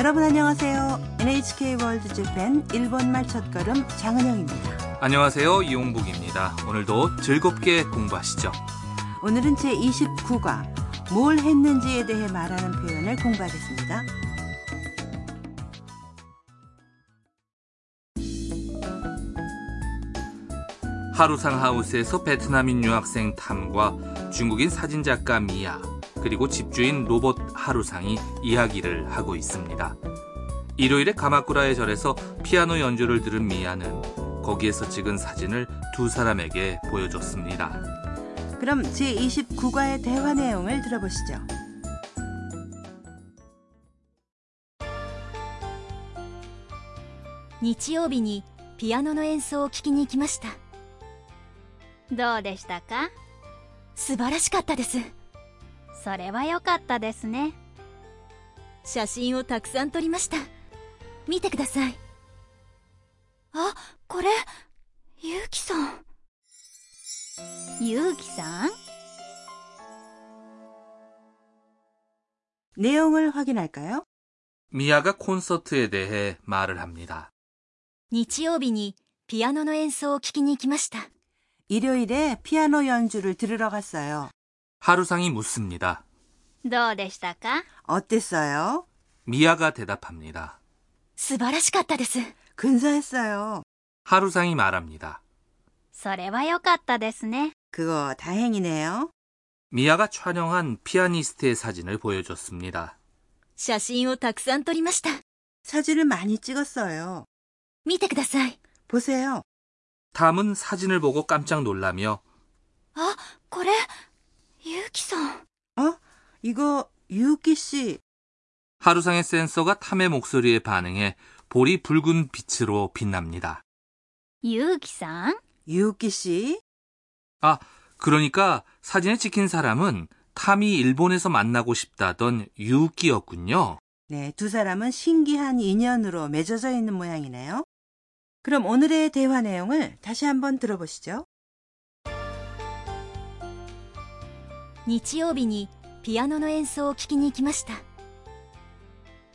여러분 안녕하세요. NHK 월드 재팬 일본말 첫걸음 장은영입니다. 안녕하세요. 이용복입니다. 오늘도 즐겁게 공부하시죠. 오늘은 제29과 뭘 했는지에 대해 말하는 표현을 공부하겠습니다. 하루상 하우스에서 베트남인 유학생 탐과 중국인 사진작가 미야 그리고 집주인 로봇 하루상이 이야기를 하고 있습니다. 일요일에 가마쿠라의 절에서 피아노 연주를 들은 미야는 거기에서 찍은 사진을 두 사람에게 보여줬습니다. 그럼 제29과의 대화 내용을 들어보시죠. 日曜日にピアノの演奏を聴きに行きましたどうでしたか素晴らしかったです それは良かったですね写真をたくさん撮りました見てくださいあこれゆうきさんゆうきさん 내용을 확인할까요? 미야가 콘서트에 대해 말을 합니다. 日曜日にピアノの演奏を聴きに行きました 일요일에 피아노 연주를 들으러 갔어요. 하루상이 묻습니다. どうでしたか 어땠어요? 미야가 대답합니다. 素晴らしかったです 근사했어요. 하루상이 말합니다. それは良かったですね 그거 다행이네요. 미야가 촬영한 피아니스트의 사진을 보여줬습니다. 写真をたくさん撮りました 사진을 많이 찍었어요. 見てください 보세요. 탐은 사진을 보고 깜짝 놀라며 あこれ 유키 선 어? 이거 유키 씨. 하루상의 센서가 탐의 목소리에 반응해 볼이 붉은 빛으로 빛납니다. 유키상? 유키 씨. 아, 그러니까 사진에 찍힌 사람은 탐이 일본에서 만나고 싶다던 유키였군요. 네, 두 사람은 신기한 인연으로 맺어져 있는 모양이네요. 그럼 오늘의 대화 내용을 다시 한번 들어보시죠. 日曜日にピアノの演奏を聴きに行きました。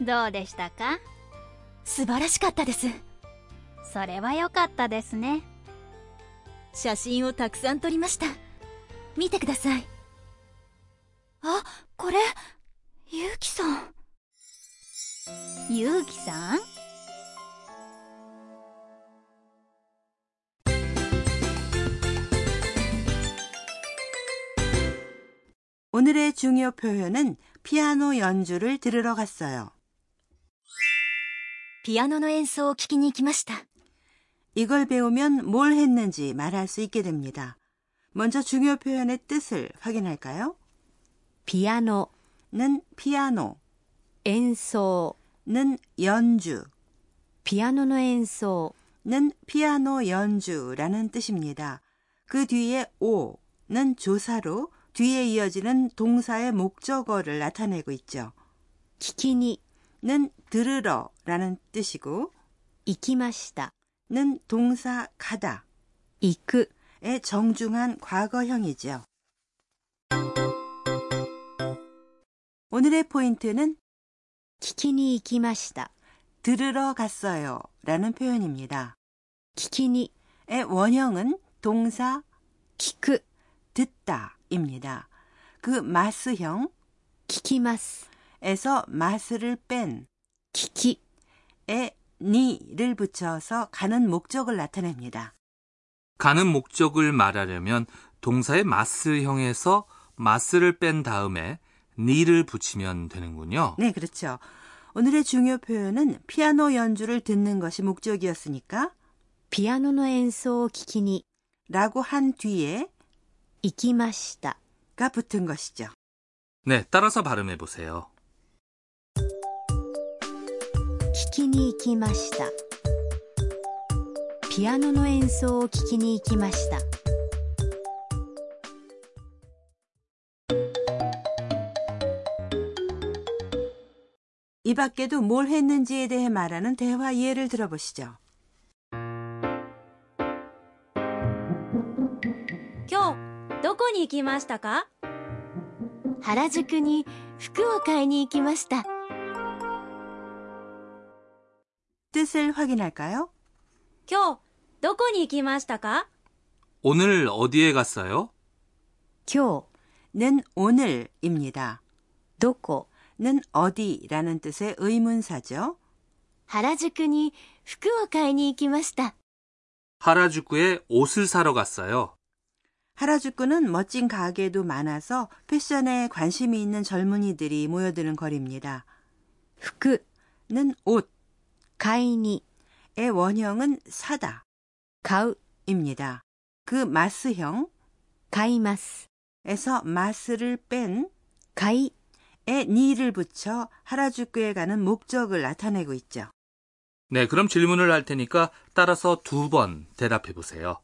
どうでしたか？素晴らしかったです。それは良かったですね。写真をたくさん撮りました。見てください。あこれゆうきさん。ゆうきさん？ 오늘의 중요 표현은 피아노 연주를 들으러 갔어요. ピアノの演奏を聴きに行きました 이걸 배우면 뭘 했는지 말할 수 있게 됩니다. 먼저 중요 표현의 뜻을 확인할까요? ピアノ 는 피아노, 演奏 는 연주, ピアノの演奏 는 피아노 연주라는 뜻입니다. 그 뒤에 오는 조사로 뒤에 이어지는 동사의 목적어를 나타내고 있죠. 키키니는 들으러라는 뜻이고 이키마시다는 동사 가다. 이크의 정중한 과거형이죠. 오늘의 포인트는 키키니 이키마시다. 들으러 갔어요 라는 표현입니다. 키키니의 원형은 동사 키크. 듣다. 입니다. 그 마스형 키키마스 에서 마스를 뺀 키키에 니를 붙여서 가는 목적을 나타냅니다. 가는 목적을 말하려면 동사의 마스형에서 마스를 뺀 다음에 니를 붙이면 되는군요. 네, 그렇죠. 오늘의 중요 표현은 피아노 연주를 듣는 것이 목적이었으니까 피아노노 엔소 키키니 라고 한 뒤에 行きました 가 붙은 것이죠. 네, 따라서 발음해 보세요. 聞きに行きましたピアノの演奏を聞きに行きました 이 밖에도 뭘 했는지에 대해 말하는 대화 예를 들어보시죠. どこに行きましたか原宿に服を買いに行きました 뜻을 확인할까요? 今日どこに行きましたか 오늘 어디에 갔어요? 今 는 오늘입니다. 日どこ 는 어디라는 뜻의 의문사죠. 原宿に服を買いに行きました。 하라주쿠에 옷을 사러 갔어요. 하라주쿠는 멋진 가게도 많아서 패션에 관심이 있는 젊은이들이 모여드는 거리입니다. 服는 옷, 가이니의 원형은 사다, 가우입니다. 그 마스형, 가이마스에서 마스를 뺀 가이에 니를 붙여 하라주쿠에 가는 목적을 나타내고 있죠. 네, 그럼 질문을 할 테니까 따라서 두 번 대답해 보세요.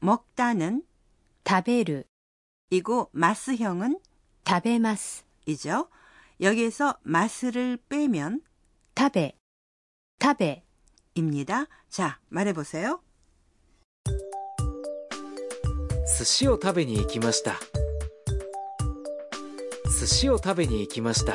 먹다는 食べる 이고 마스형은 食べます 이죠. 여기에서 마스를 빼면 食べ食べ 입니다. 자, 말해보세요. 寿司を食べに行きました寿司を食べに行きました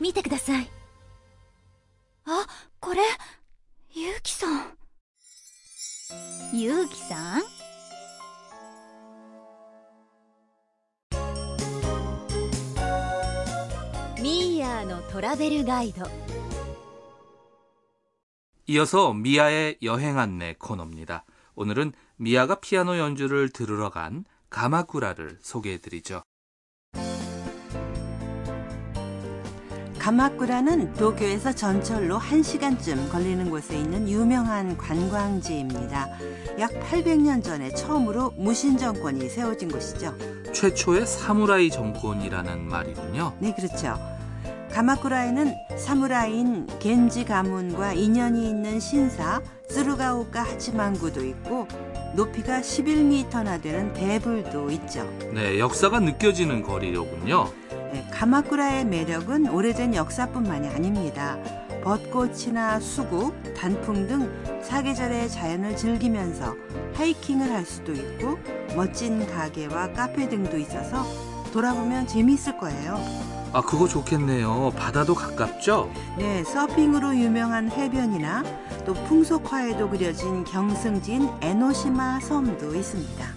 見てください。あ、これ、ゆうきさん。ゆうきさんミーヤーのトラベルガイド。 이어서 미아의 여행 안내 코너입니다. 오늘은 미아가 피아노 연주를 들으러 간 가마쿠라를 소개해 드리죠. 가마쿠라는 도쿄에서 전철로 1시간쯤 걸리는 곳에 있는 유명한 관광지입니다. 약 800년 전에 처음으로 무신 정권이 세워진 곳이죠. 최초의 사무라이 정권이라는 말이군요. 네, 그렇죠. 가마쿠라에는 사무라이인 겐지 가문과 인연이 있는 신사 쓰루가오카 하치만구도 있고 높이가 11m나 되는 대불도 있죠. 네, 역사가 느껴지는 거리로군요. 네, 가마쿠라의 매력은 오래된 역사뿐만이 아닙니다. 벚꽃이나 수국, 단풍 등 사계절의 자연을 즐기면서 하이킹을 할 수도 있고 멋진 가게와 카페 등도 있어서 돌아보면 재미있을 거예요. 아, 그거 좋겠네요. 바다도 가깝죠? 네, 서핑으로 유명한 해변이나 또 풍속화에도 그려진 경승진 에노시마 섬도 있습니다.